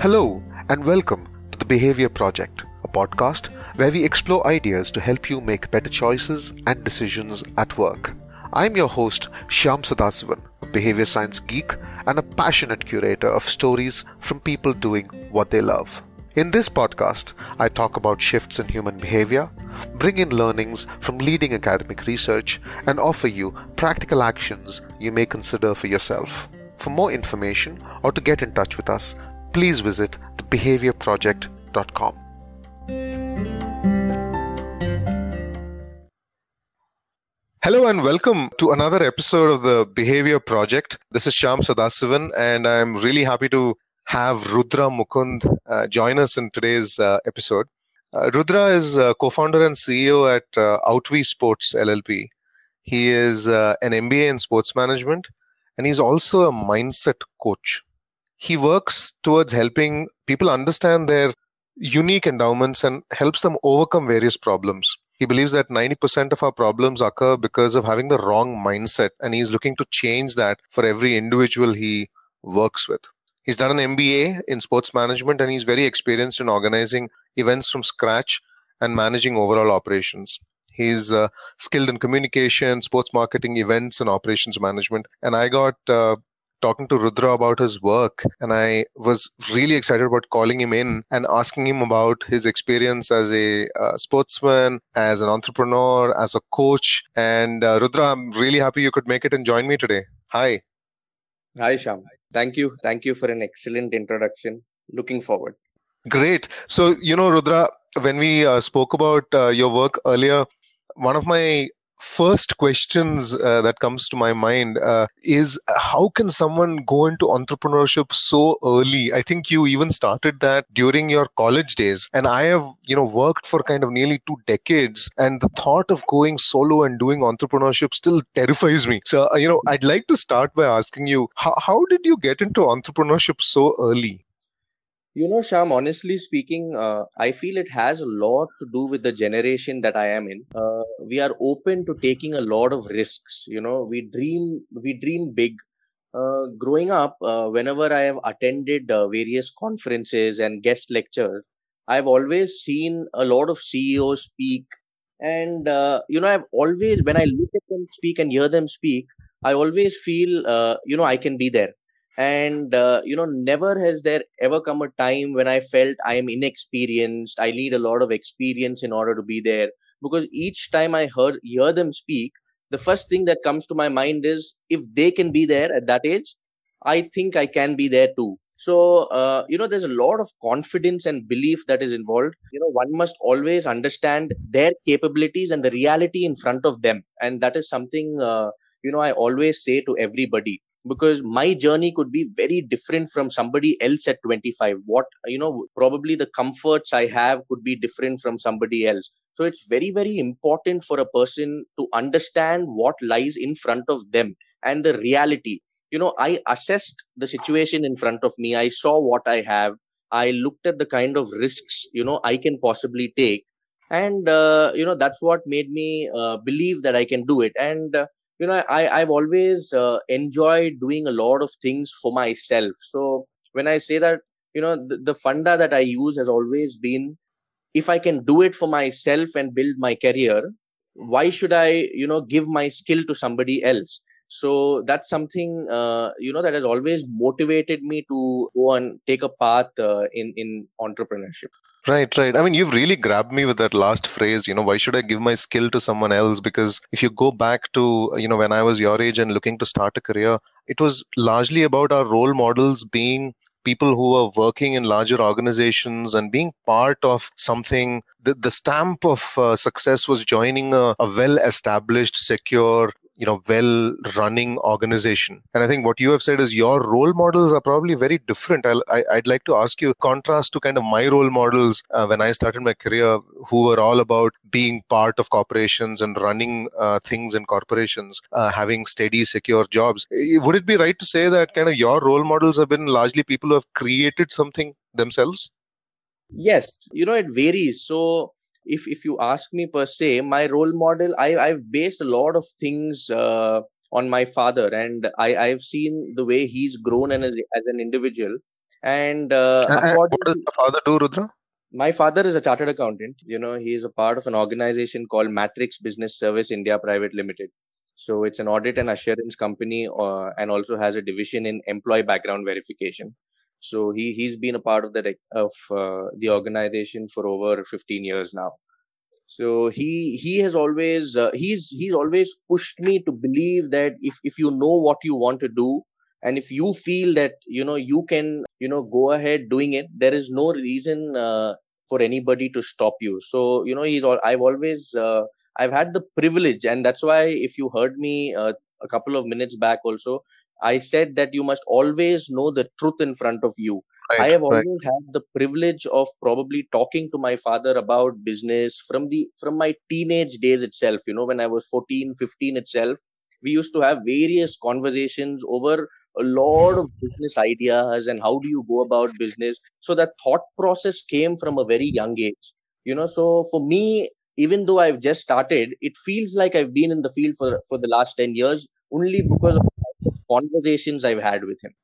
Hello, and welcome to the Behavior Project, a podcast where we explore ideas to help you make better choices and decisions at work. I'm your host, Shyam Sadasivan, a behavior science geek and a passionate curator of stories from people doing what they love. In this podcast, I talk about shifts in human behavior, bring in learnings from leading academic research, and offer you practical actions you may consider for yourself. For more information or to get in touch with us, please visit thebehaviorproject.com. Hello and welcome to another episode of the Behavior Project. This is Shyam Sadasivan, and I'm really happy to have Rudhra Mukund uh, join us in today's uh, episode. Uh, Rudhra is co founder and CEO at uh, Outwe Sports LLP. He is uh, an MBA in sports management, and he's also a mindset coach he works towards helping people understand their unique endowments and helps them overcome various problems. He believes that 90% of our problems occur because of having the wrong mindset, and he's looking to change that for every individual he works with. He's done an MBA in sports management and he's very experienced in organizing events from scratch and managing overall operations. He's uh, skilled in communication, sports marketing, events, and operations management. And I got uh, talking to Rudhra about his work, and I was really excited about calling him in and asking him about his experience as a uh, sportsman, as an entrepreneur, as a coach. And uh, Rudhra, I'm really happy you could make it and join me today. Hi. Hi, Shyam. Thank you. Thank you for an excellent introduction. Looking forward. Great. So, you know, Rudhra, when we uh, spoke about uh, your work earlier, one of my first questions uh, that comes to my mind uh, is how can someone go into entrepreneurship so early? I think you even started that during your college days. And i have you know worked for kind of nearly two decades and the thought of going solo and doing entrepreneurship still terrifies me. So uh, you know i'd like to start by asking you how, how did you get into entrepreneurship so early you know, Shyam, honestly speaking, uh, I feel it has a lot to do with the generation that I am in. Uh, we are open to taking a lot of risks. You know, we dream, we dream big. Uh, growing up, uh, whenever I have attended uh, various conferences and guest lectures, I've always seen a lot of CEOs speak. And, uh, you know, I've always, when I look at them speak and hear them speak, I always feel, you know, I can be there and uh, you know never has there ever come a time when i felt i am inexperienced. I need a lot of experience in order to be there. Because each time i heard hear them speak the first thing that comes to my mind is if they can be there at that age i think i can be there too. So uh, you know there's a lot of confidence and belief that is involved. You know one must always understand their capabilities and the reality in front of them. And that is something uh, you know i always say to everybody because my journey could be very different from somebody else at 25 what you know probably the comforts i have could be different from somebody else. So it's very very important for a person to understand what lies in front of them and the reality. You know i assessed the situation in front of me. I saw what i have. I looked at the kind of risks you know i can possibly take. And uh, you know that's what made me uh, believe that i can do it. And uh, you know i i've always uh, enjoyed doing a lot of things for myself. So when i say that you know the, the funda that i use has always been if i can do it for myself and build my career why should i you know give my skill to somebody else so that's something uh, you know that has always motivated me to go and take a path uh, in in entrepreneurship Right, right. I mean, you've really grabbed me with that last phrase, you know, why should I give my skill to someone else? Because if you go back to, you know, when I was your age and looking to start a career, it was largely about our role models being people who are working in larger organizations and being part of something the, the stamp of uh, success was joining a, a well established secure you know well running organization. And i think what you have said is your role models are probably very different. I'll, I, would like to ask you contrast to kind of my role models uh, when i started my career who were all about being part of corporations and running uh, things in corporations uh, having steady secure jobs. Would it be right to say that kind of your role models have been largely people who have created something themselves? Yes. You know it varies. So if if you ask me per se, my role model, I I've based a lot of things uh, on my father, and I I've seen the way he's grown and as as an individual, And, uh, what does your father do, Rudhra? My father is a chartered accountant. You know, he is a part of an organization called Matrix Business Service India Private Limited. So it's an audit and assurance company, uh, and also has a division in employee background verification. So he he's been a part of the of uh, the organization for over 15 years now. So he he has always uh, he's he's always pushed me to believe that if if you know what you want to do and if you feel that you know you can you know go ahead doing it there is no reason uh, for anybody to stop you. So you know he's all i've always uh, i've had the privilege and that's why if you heard me uh, a couple of minutes back also i said that you must always know the truth in front of you Right, I have always right. had the privilege of probably talking to my father about business from the from my teenage days itself. You know, when I was 14, 15 itself, we used to have various conversations over a lot of business ideas and how do you go about business. So that thought process came from a very young age. You know, so for me, even though I've just started, it feels like I've been in the field for for the last 10 years only because of conversations I've had with him.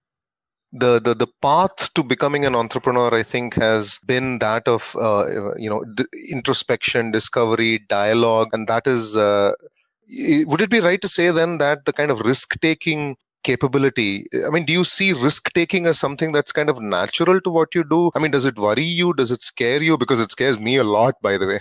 The, the the path to becoming an entrepreneur i think has been that of uh, you know d- introspection discovery dialogue and that is uh, would it be right to say then that the kind of risk taking capability i mean do you see risk taking as something that's kind of natural to what you do? I mean does it worry you? Does it scare you? Because it scares me a lot by the way.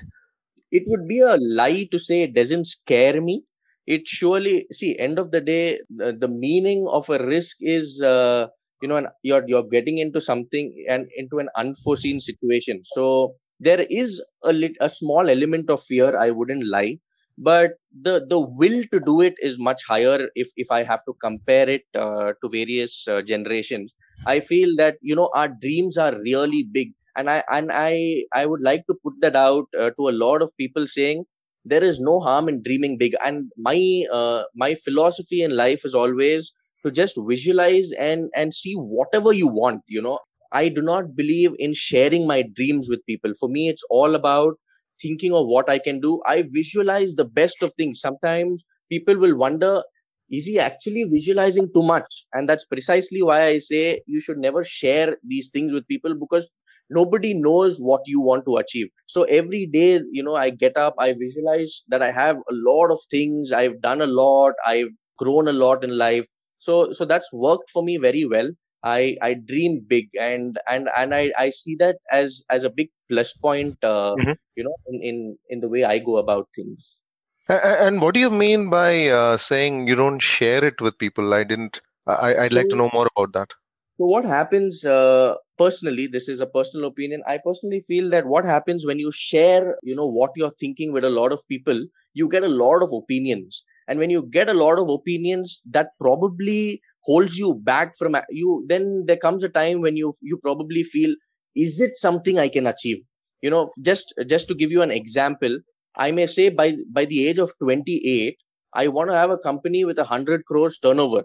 It would be a lie to say it doesn't scare me it surely see end of the day the, the meaning of a risk is uh, you know and you're you're getting into something and into an unforeseen situation. So there is a lit, a small element of fear i wouldn't lie but the the will to do it is much higher if if i have to compare it uh, to various uh, generations. I feel that you know our dreams are really big. And i and i i would like to put that out uh, to a lot of people saying there is no harm in dreaming big. And my uh, my philosophy in life is always to just visualize and and see whatever you want you know. I do not believe in sharing my dreams with people. For me it's all about thinking of what i can do. I visualize the best of things. Sometimes people will wonder is he actually visualizing too much? And that's precisely why i say you should never share these things with people because nobody knows what you want to achieve. So every day you know i get up i visualize that i have a lot of things i've done a lot i've grown a lot in life. So so that's worked for me very well. I i dream big and and and i i see that as as a big plus point uh, mm-hmm. you know in, in in the way i go about things. And what do you mean by uh, saying you don't share it with people? I didn't I, i'd so, like to know more about that. So what happens uh, personally this is a personal opinion i personally feel that what happens when you share you know what you're thinking with a lot of people you get a lot of opinions. And when you get a lot of opinions that probably holds you back from you then there comes a time when you you probably feel is it something i can achieve? You know just just to give you an example i may say by by the age of 28 i want to have a company with a 100 crores turnover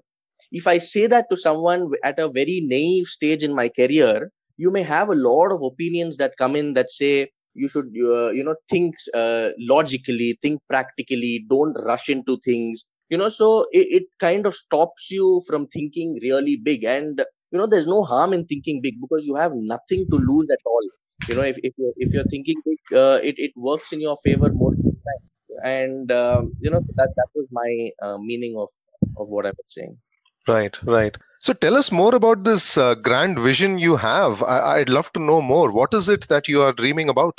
if i say that to someone at a very naive stage in my career you may have a lot of opinions that come in that say you should uh, you know think uh, logically think practically don't rush into things you know so it, it kind of stops you from thinking really big. And you know there's no harm in thinking big because you have nothing to lose at all. You know if, if you're if you're thinking big uh, it, it works in your favor most of the time. And um, you know so that that was my uh, meaning of of what i was saying right right so tell us more about this uh, grand vision you have. I- would love to know more. What is it that you are dreaming about?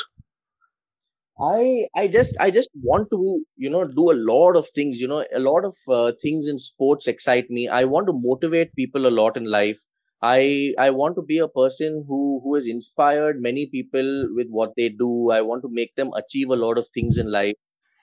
I I just I just want to you know do a lot of things. You know, a lot of uh, things in sports excite me. I want to motivate people a lot in life. I I want to be a person who who has inspired many people with what they do. I want to make them achieve a lot of things in life.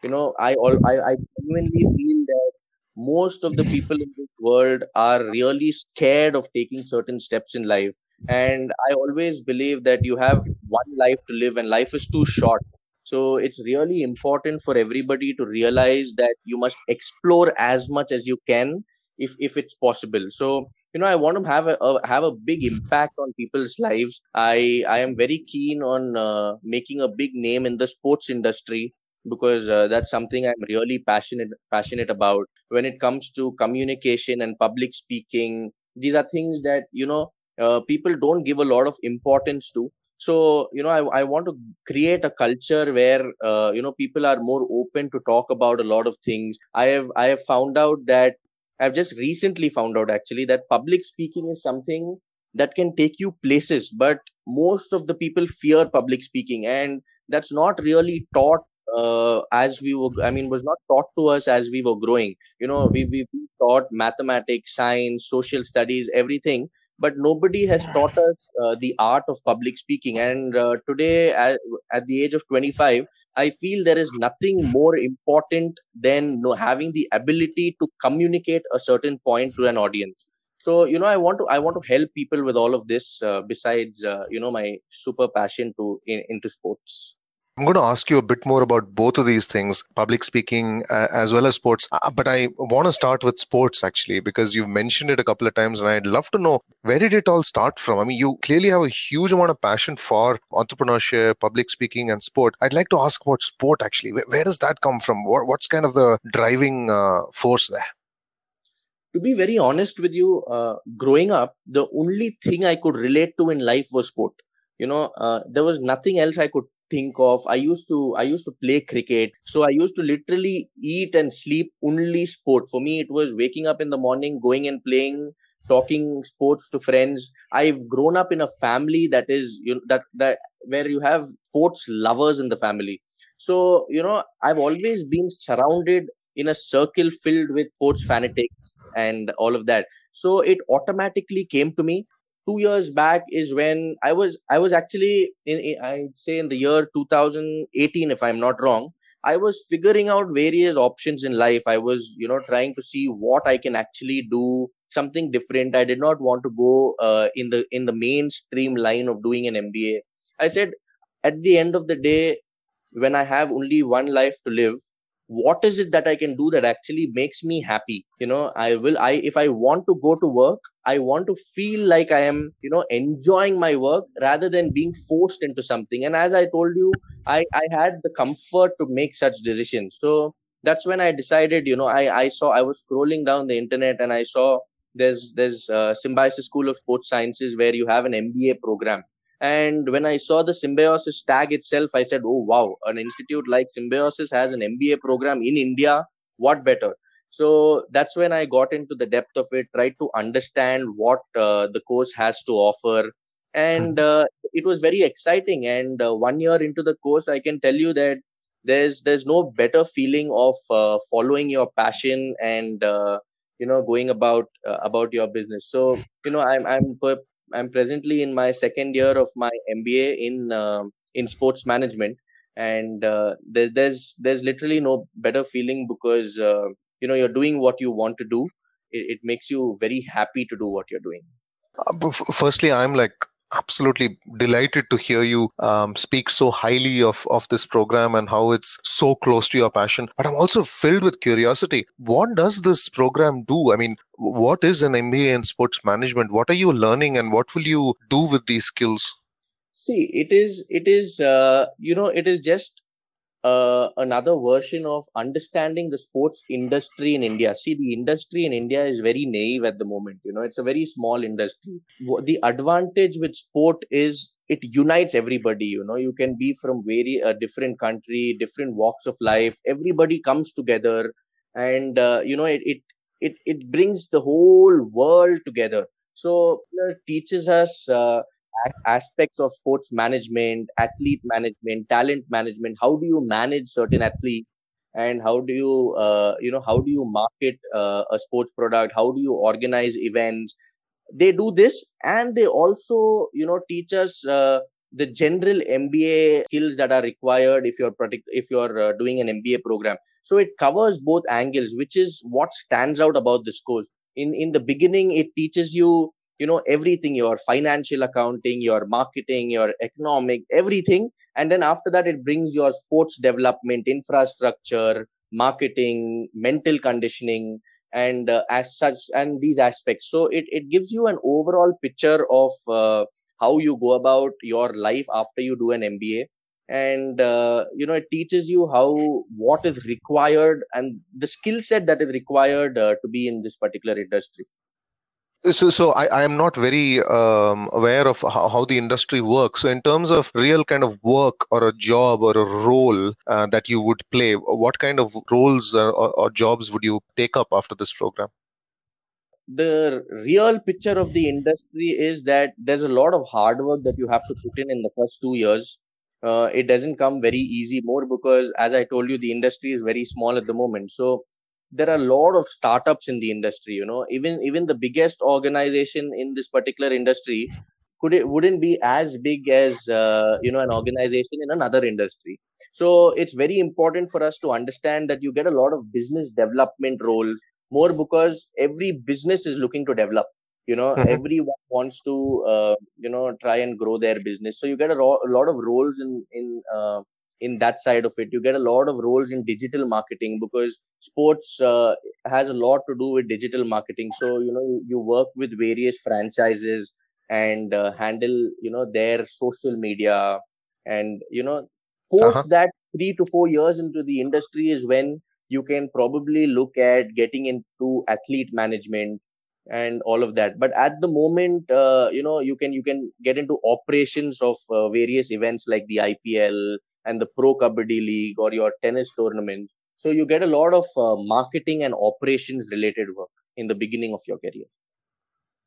You know, I all I, I genuinely feel that most of the people in this world are really scared of taking certain steps in life. And i always believe that you have one life to live and life is too short. So it's really important for everybody to realize that you must explore as much as you can if if it's possible. So you know i want to have a, a have a big impact on people's lives. I i am very keen on uh, making a big name in the sports industry because uh, that's something i'm really passionate passionate about. When it comes to communication and public speaking these are things that you know uh, people don't give a lot of importance to. So you know I, I want to create a culture where uh, you know people are more open to talk about a lot of things. I have i have found out that i've just recently found out actually that public speaking is something that can take you places but most of the people fear public speaking and that's not really taught uh, as we were i mean was not taught to us as we were growing. You know we we taught mathematics science social studies everything but nobody has taught us uh, the art of public speaking. And uh, today at, at, the age of 25 i feel there is nothing more important than having the ability to communicate a certain point to an audience. So you know i want to i want to help people with all of this uh, besides uh, you know my super passion to in, into sports I'm going to ask you a bit more about both of these things, public speaking uh, as well as sports. Uh, but I want to start with sports actually, because you've mentioned it a couple of times, and I'd love to know where did it all start from? I mean, you clearly have a huge amount of passion for entrepreneurship, public speaking, and sport. I'd like to ask about sport actually. Where, where does that come from? What, what's kind of the driving uh, force there? To be very honest with you, uh, growing up, the only thing I could relate to in life was sport you know uh, there was nothing else i could think of i used to i used to play cricket. So i used to literally eat and sleep only sport. For me it was waking up in the morning going and playing talking sports to friends. I've grown up in a family that is you know that that where you have sports lovers in the family. So you know i've always been surrounded in a circle filled with sports fanatics and all of that. So it automatically came to me two years back is when I was I was actually in, I'd say in the year 2018 if I'm not wrong I was figuring out various options in life. I was you know trying to see what I can actually do something different. I did not want to go uh, in the in the mainstream line of doing an MBA I said at the end of the day when I have only one life to live what is it that i can do that actually makes me happy? You know i will i if i want to go to work i want to feel like i am you know enjoying my work rather than being forced into something. And as i told you i i had the comfort to make such decisions. So that's when i decided you know i i saw i was scrolling down the internet and i saw there's there's uh, symbiosis school of sports sciences where you have an mba program and when I saw the Symbiosis tag itself, I said, oh, wow, an institute like Symbiosis has an MBA program in India. What better? So that's when I got into the depth of it, tried to understand what uh, the course has to offer. And hmm. uh, it was very exciting. And uh, one year into the course, I can tell you that there's there's no better feeling of uh, following your passion and uh, you know going about uh, about your business so you know i'm i'm I'm presently in my second year of my MBA in uh, in sports management, and uh, there, there's there's literally no better feeling because uh, you know you're doing what you want to do. It, it makes you very happy to do what you're doing. Uh, firstly, I'm like absolutely delighted to hear you um, speak so highly of, of this program and how it's so close to your passion. But I'm also filled with curiosity. What does this program do? I mean, what is an MBA in sports management? What are you learning and what will you do with these skills? See, it is, it is, uh, you know, it is just uh, another version of understanding the sports industry in India. See, the industry in India is very naive at the moment. You know, it's a very small industry. The advantage with sport is it unites everybody. You know, you can be from very a different country, different walks of life. Everybody comes together, and uh, you know, it, it it it brings the whole world together. So it teaches us. Aspects of sports management, athlete management, talent management. How do you manage certain athletes? and how do you uh, you know how do you market uh, a sports product how do you organize events they do this and they also you know teach us uh, the general mba skills that are required if you're predict- if you're uh, doing an mba program so it covers both angles which is what stands out about this course in in the beginning it teaches you you know everything your financial accounting your marketing your economic everything. And then after that it brings your sports development infrastructure marketing mental conditioning and uh, as such and these aspects. So it, it gives you an overall picture of uh, how you go about your life after you do an mba and uh, you know it teaches you how what is required and the skill set that is required uh, to be in this particular industry So, so I, I am not very um, aware of how, how, the industry works. So, in terms of real kind of work or a job or a role uh, that you would play, what kind of roles or, or jobs would you take up after this program? The real picture of the industry is that there's a lot of hard work that you have to put in in the first two years. Uh, it doesn't come very easy, more because, as I told you, the industry is very small at the moment. So, there are a lot of startups in the industry you know. Even even the biggest organization in this particular industry could it wouldn't be as big as uh, you know an organization in another industry. So it's very important for us to understand that you get a lot of business development roles more because every business is looking to develop you know. Mm-hmm. everyone wants to uh, you know try and grow their business. So you get a, ro- a lot of roles in in uh, in that side of it you get a lot of roles in digital marketing because sports uh, has a lot to do with digital marketing so you know you work with various franchises and uh, handle you know their social media and you know post uh-huh. that 3 to 4 years into the industry is when you can probably look at getting into athlete management and all of that but at the moment uh, you know you can you can get into operations of uh, various events like the ipl and the pro kabaddi league or your tennis tournament so you get a lot of uh, marketing and operations related work in the beginning of your career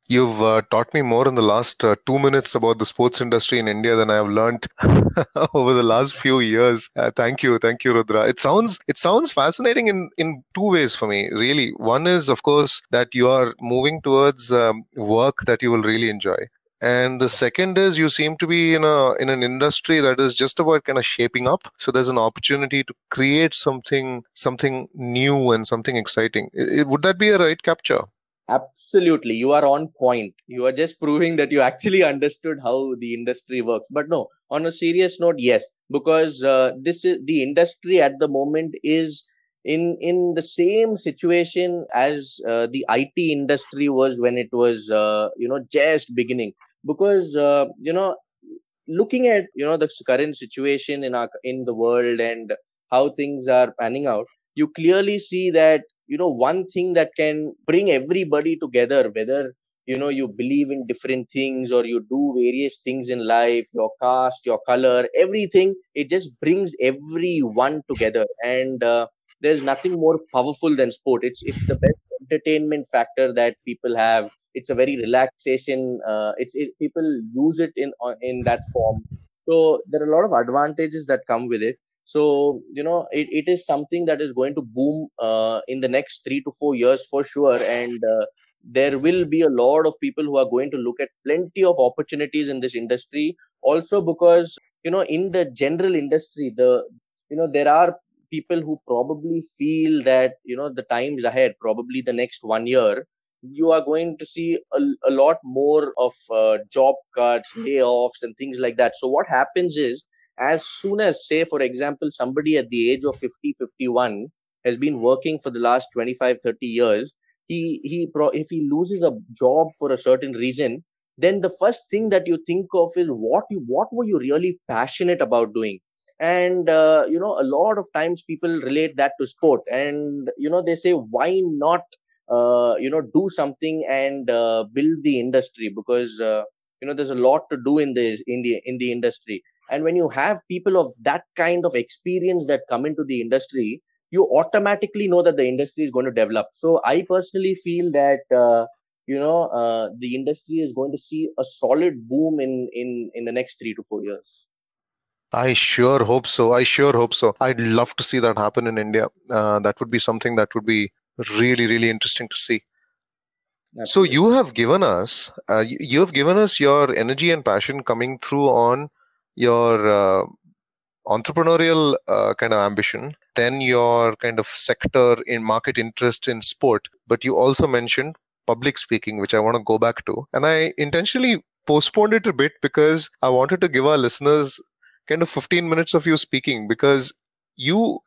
You've uh, taught me more in the last uh, two minutes about the sports industry in India than I have learned over the last few years. Uh, thank you, thank you, Rudhra. It sounds it sounds fascinating in in two ways for me. Really, one is of course that you are moving towards um, work that you will really enjoy, and the second is you seem to be in a in an industry that is just about kind of shaping up. So there's an opportunity to create something something new and something exciting. It, would that be a right capture? Absolutely. You are on point. You are just proving that you actually understood how the industry works. But no on a serious note yes. Because uh, this is the industry at the moment is in in the same situation as uh, the IT industry was when it was uh, you know just beginning because uh, you know looking at you know the current situation in our in the world and how things are panning out you clearly see that you know one thing that can bring everybody together whether you know you believe in different things or you do various things in life your caste your color everything it just brings everyone together. And uh, there's nothing more powerful than sport. It's it's the best entertainment factor that people have. It's a very relaxation uh, it's it, people use it in uh, in that form. So there are a lot of advantages that come with it. So you know it, it is something that is going to boom uh, in the next three to four years for sure. And uh, there will be a lot of people who are going to look at plenty of opportunities in this industry. Also because you know in the general industry the you know there are people who probably feel that you know the times ahead probably the next one year you are going to see a, a lot more of uh, job cuts layoffs and things like that. So what happens is as soon as say for example somebody at the age of 50 51 has been working for the last 25 30 years he he pro- if he loses a job for a certain reason then the first thing that you think of is what you what were you really passionate about doing and uh, you know a lot of times people relate that to sport. And you know they say why not uh, you know do something and uh, build the industry? Because uh, you know there's a lot to do in the in the in the industry. And when you have people of that kind of experience that come into the industry you automatically know that the industry is going to develop. So i personally feel that uh, you know uh, the industry is going to see a solid boom in in in the next 3 to 4 years I sure hope so. I sure hope so. I'd love to see that happen in India. Uh, that would be something that would be really, really interesting to see. Absolutely. So you have given us, uh, you, have given us your energy and passion coming through on your uh, entrepreneurial uh, kind of ambition, then your kind of sector in market interest in sport, but you also mentioned public speaking, which I want to go back to. And I intentionally postponed it a bit because I wanted to give our listeners kind of 15 minutes of you speaking because you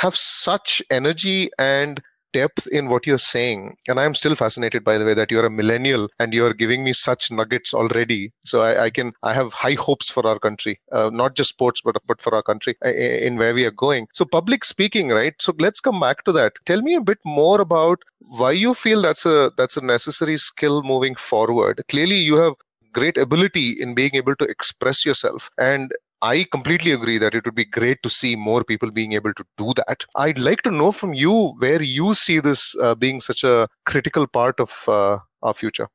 have such energy and depth in what you're saying. And I'm still fascinated, by the way, that you're a millennial and you're giving me such nuggets already. So I, I can, I have high hopes for our country, uh, not just sports, but, but for our country in where we are going. So public speaking, right? So let's come back to that. Tell me a bit more about why you feel that's a, that's a necessary skill moving forward. Clearly you have great ability in being able to express yourself and I completely agree that it would be great to see more people being able to do that. I'd like to know from you where you see this uh, being such a critical part of uh, our future.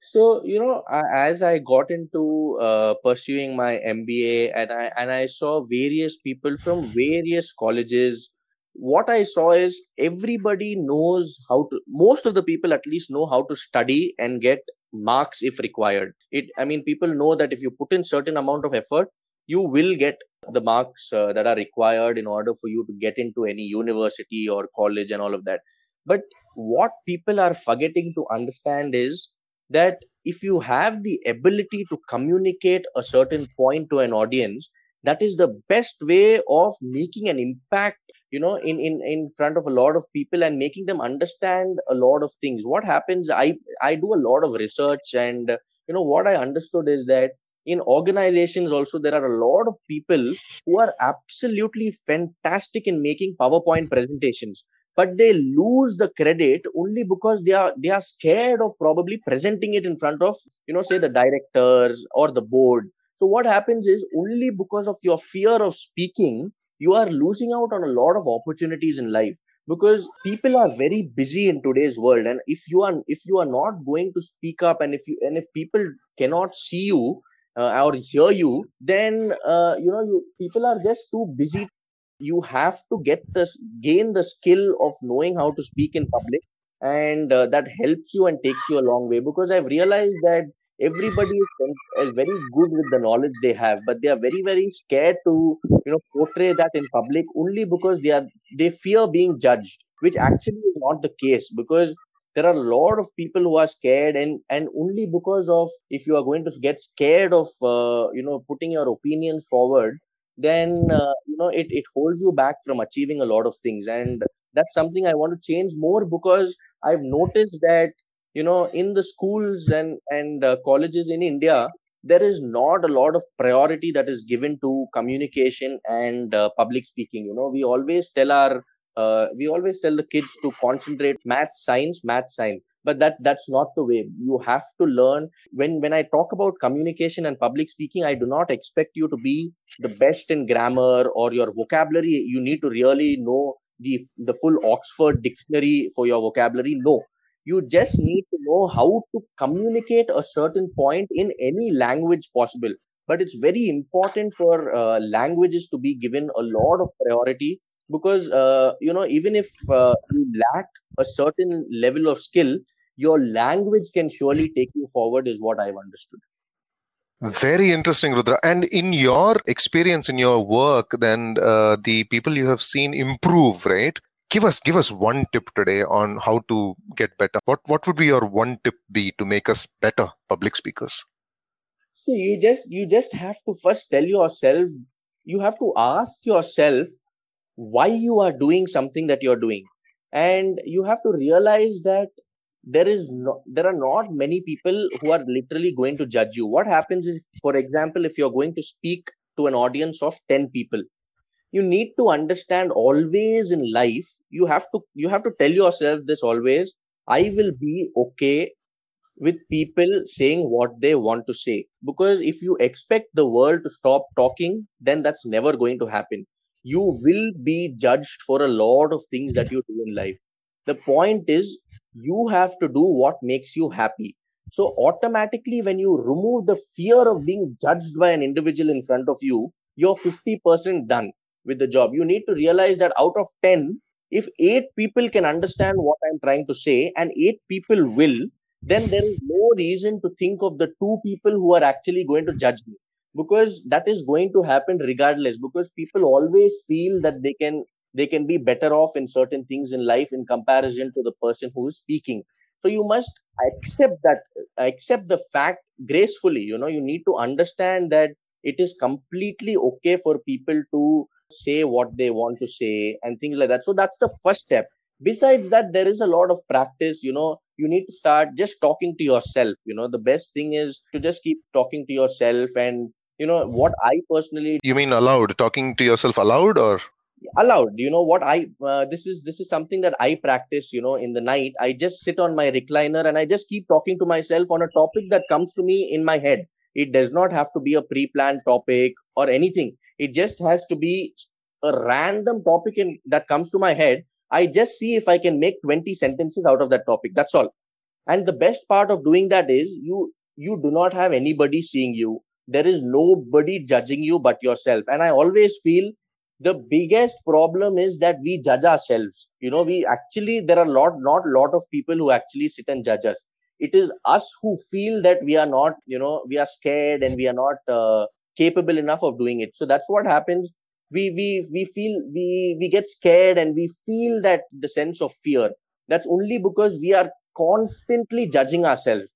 So you know, as I got into uh, pursuing my MBA, and I and I saw various people from various colleges. What I saw is everybody knows how to. Most of the people, at least, know how to study and get marks if required. It. I mean, people know that if you put in certain amount of effort, you will get the marks uh, that are required in order for you to get into any university or college and all of that. But what people are forgetting to understand is that if you have the ability to communicate a certain point to an audience that is the best way of making an impact you know in in in front of a lot of people and making them understand a lot of things. What happens i i do a lot of research and you know what i understood is that in organizations also there are a lot of people who are absolutely fantastic in making powerpoint presentations but they lose the credit only because they are they are scared of probably presenting it in front of you know say the directors or the board. So what happens is only because of your fear of speaking you are losing out on a lot of opportunities in life because people are very busy in today's world. And if you are if you are not going to speak up and if you and if people cannot see you or hear you, then uh, you know you people are just too busy. You have to get this gain the skill of knowing how to speak in public, and uh, that helps you and takes you a long way. Because I've realized that everybody is, is very good with the knowledge they have, but they are very very scared to you know portray that in public only because they are they fear being judged, which actually is not the case because there are a lot of people who are scared and and only because of if you are going to get scared of uh, you know putting your opinions forward then uh, you know it, it holds you back from achieving a lot of things. And that's something i want to change more because i've noticed that you know in the schools and and uh, colleges in india there is not a lot of priority that is given to communication and uh, public speaking. You know we always tell our uh, we always tell the kids to concentrate. Math science math science. But that that's not the way. You have to learn. When when i talk about communication and public speaking i do not expect you to be the best in grammar or your vocabulary. You need to really know the the full oxford dictionary for your vocabulary. No. You just need to know how to communicate a certain point in any language possible. But it's very important for uh, languages to be given a lot of priority because uh, you know even if uh, you lack a certain level of skill your language can surely take you forward is what i've understood. Very interesting rudhra. And in your experience in your work then uh, the people you have seen improve right? Give us give us one tip today on how to get better. What what would be your one tip be to make us better public speakers? See you just you just have to first tell yourself you have to ask yourself why you are doing something that you're doing. And you have to realize that there is no there are not many people who are literally going to judge you. What happens is for example if you're going to speak to an audience of 10 people you need to understand always in life you have to you have to tell yourself this always i will be okay with people saying what they want to say. Because if you expect the world to stop talking then that's never going to happen you will be judged for a lot of things that you do in life. The point is, you have to do what makes you happy. So, automatically, when you remove the fear of being judged by an individual in front of you, you're 50% done with the job. You need to realize that out of 10, if eight people can understand what I'm trying to say and eight people will, then there is no reason to think of the two people who are actually going to judge me because that is going to happen regardless because people always feel that they can they can be better off in certain things in life in comparison to the person who is speaking. So you must accept that accept the fact gracefully you know you need to understand that it is completely okay for people to say what they want to say and things like that. So that's the first step. Besides that there is a lot of practice you know you need to start just talking to yourself you know. The best thing is to just keep talking to yourself and you know what i personally you mean aloud talking to yourself aloud or? Aloud you know what i uh, this is this is something that i practice you know in the night. I just sit on my recliner and i just keep talking to myself on a topic that comes to me in my head. It does not have to be a pre-planned topic or anything. It just has to be a random topic in that comes to my head. I just see if i can make 20 sentences out of that topic. That's all. And the best part of doing that is you you do not have anybody seeing you there is nobody judging you but yourself. And i always feel the biggest problem is that we judge ourselves. You know we actually there are lot not lot of people who actually sit and judge us. It is us who feel that we are not you know we are scared and we are not uh, capable enough of doing it. So that's what happens. We we we feel we we get scared and we feel that the sense of fear. That's only because we are constantly judging ourselves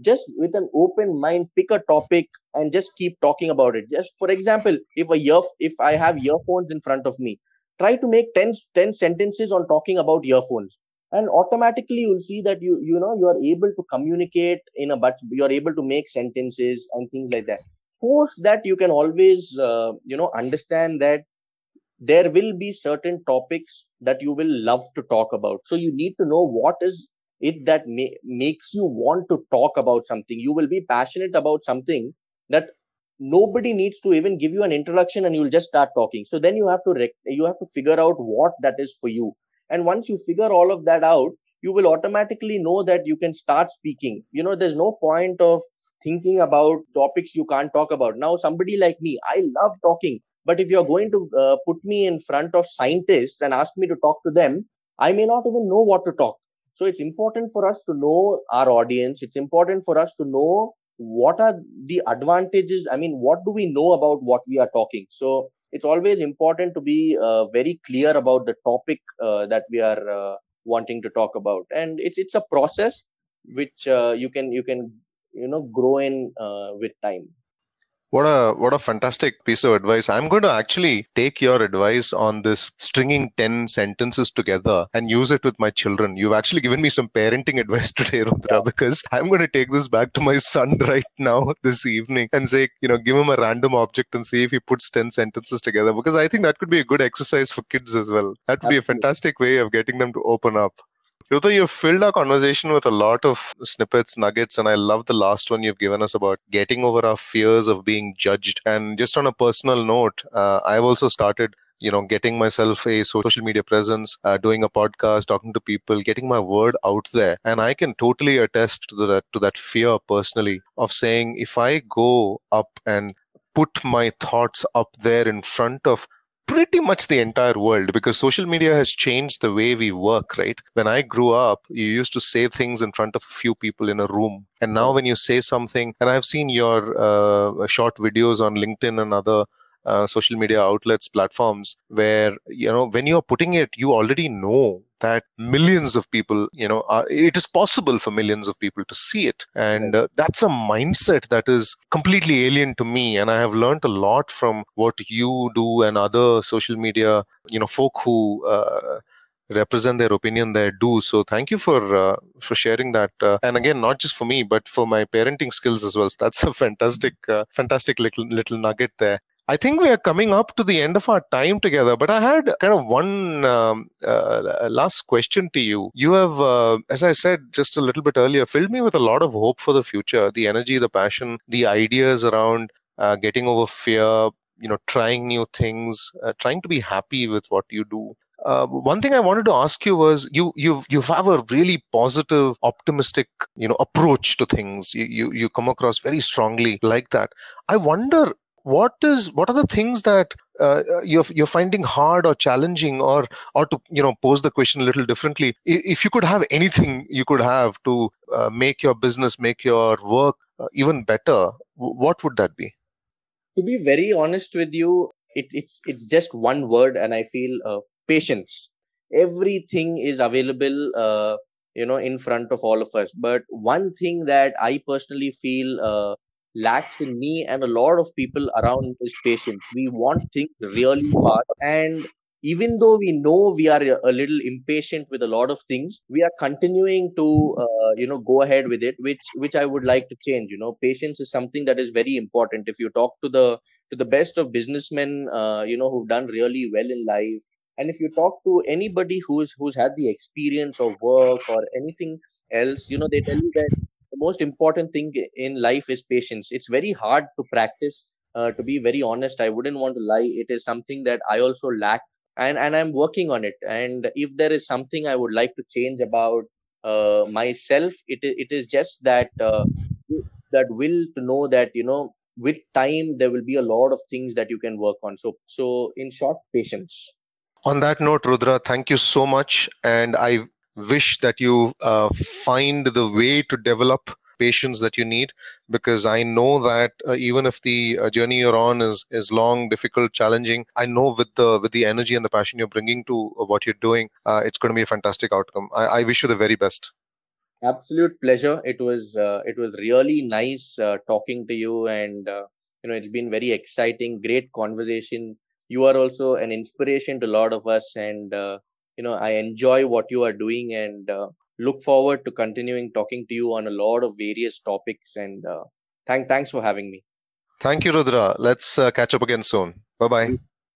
just with an open mind pick a topic and just keep talking about it. Just for example if a year if i have earphones in front of me try to make 10, 10 sentences on talking about earphones. And automatically you'll see that you you know you are able to communicate in a but you're able to make sentences and things like that. Post that you can always uh, you know understand that there will be certain topics that you will love to talk about. So you need to know what is it that ma- makes you want to talk about something. You will be passionate about something that nobody needs to even give you an introduction and you'll just start talking. So then you have to rec- you have to figure out what that is for you. And once you figure all of that out you will automatically know that you can start speaking. You know there's no point of thinking about topics you can't talk about. Now somebody like me i love talking. But if you're going to uh, put me in front of scientists and ask me to talk to them i may not even know what to talk so it's important for us to know our audience. It's important for us to know what are the advantages. I mean, what do we know about what we are talking? So it's always important to be uh, very clear about the topic uh, that we are uh, wanting to talk about, and it's it's a process which uh, you can you can you know grow in uh, with time. What a what a fantastic piece of advice. I'm going to actually take your advice on this stringing 10 sentences together and use it with my children. You've actually given me some parenting advice today, Rudhra, because I'm going to take this back to my son right now this evening and say, you know, give him a random object and see if he puts 10 sentences together because I think that could be a good exercise for kids as well. That would be a fantastic way of getting them to open up. Rudhra, you've filled our conversation with a lot of snippets, nuggets, and I love the last one you've given us about getting over our fears of being judged. And just on a personal note, uh, I've also started you know getting myself a social media presence uh, doing a podcast talking to people getting my word out there and i can totally attest to that to that fear personally of saying if i go up and put my thoughts up there in front of pretty much the entire world because social media has changed the way we work, right? When I grew up, you used to say things in front of a few people in a room. And now when you say something, and I've seen your uh, short videos on LinkedIn and other uh, social media outlets platforms where you know when you're putting it you already know that millions of people you know are, it is possible for millions of people to see it. And uh, that's a mindset that is completely alien to me. And i have learned a lot from what you do and other social media you know folk who uh, represent their opinion there do. So thank you for uh, for sharing that uh, and again not just for me but for my parenting skills as well. So that's a fantastic uh, fantastic little little nugget there I think we are coming up to the end of our time together, but I had kind of one um, uh, last question to you. You have, uh, as I said just a little bit earlier, filled me with a lot of hope for the future the energy, the passion, the ideas around uh, getting over fear, you know, trying new things, uh, trying to be happy with what you do. Uh, one thing I wanted to ask you was you you you have a really positive, optimistic you know approach to things. You you, you come across very strongly like that. I wonder what is what are the things that uh, you're you're finding hard or challenging or or to you know pose the question a little differently? If you could have anything you could have to uh, make your business make your work uh, even better what would that be? To be very honest with you it, it's it's just one word and i feel uh, patience. Everything is available uh, you know in front of all of us. But one thing that i personally feel uh, lacks in me and a lot of people around is patience. We want things really fast. And even though we know we are a little impatient with a lot of things we are continuing to uh, you know go ahead with it which which i would like to change you know patience is something that is very important if you talk to the to the best of businessmen uh, you know who've done really well in life and if you talk to anybody who's who's had the experience of work or anything else you know they tell you that most important thing in life is patience. It's very hard to practice uh, to be very honest. I wouldn't want to lie. It is something that i also lack and and i'm working on it. And if there is something i would like to change about uh, myself it, it is just that uh, that will to know that you know with time there will be a lot of things that you can work on. So so in short patience. On that note rudhra thank you so much. And i wish that you uh, find the way to develop patience that you need because i know that uh, even if the uh, journey you're on is is long difficult challenging i know with the with the energy and the passion you're bringing to uh, what you're doing uh, it's going to be a fantastic outcome. I, I, wish you the very best. Absolute pleasure. It was uh, it was really nice talking to you and you know it's been very exciting great conversation. You are also an inspiration to a lot of us and you know i enjoy what you are doing and look forward to continuing talking to you on a lot of various topics. And uh, thank, thanks for having me. Thank you, Rudhra. Let's uh, catch up again soon. Bye bye.